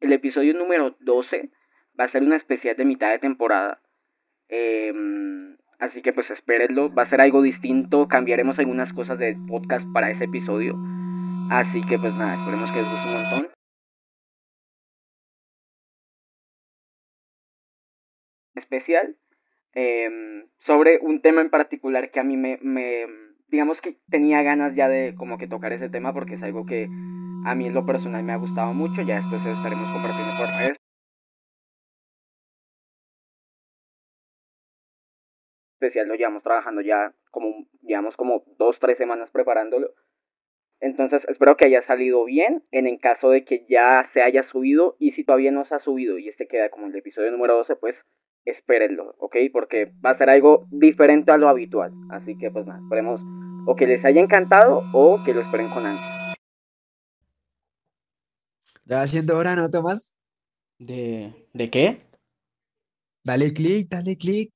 El episodio número 12 va a ser una especial de mitad de temporada. Em, así que pues espérenlo. Va a ser algo distinto. Cambiaremos algunas cosas del podcast para ese episodio. Así que pues nada, esperemos que les guste un montón. Especial em, sobre un tema en particular que a mí me, digamos que tenía ganas ya de como que tocar ese tema porque es algo que a mí en lo personal me ha gustado mucho. Ya después estaremos compartiendo por redes. especial lo llevamos trabajando ya como, llevamos como dos, tres semanas preparándolo. Entonces espero que haya salido bien en el caso de que ya se haya subido y si todavía no se ha subido y este queda como el episodio número 12, pues espérenlo, ¿ok? Porque va a ser algo diferente a lo habitual. Así que pues nada, esperemos o que les haya encantado o que lo esperen con ansia. Ya haciendo hora, ¿no, Tomás? ¿De, ¿De qué? Dale click, dale click.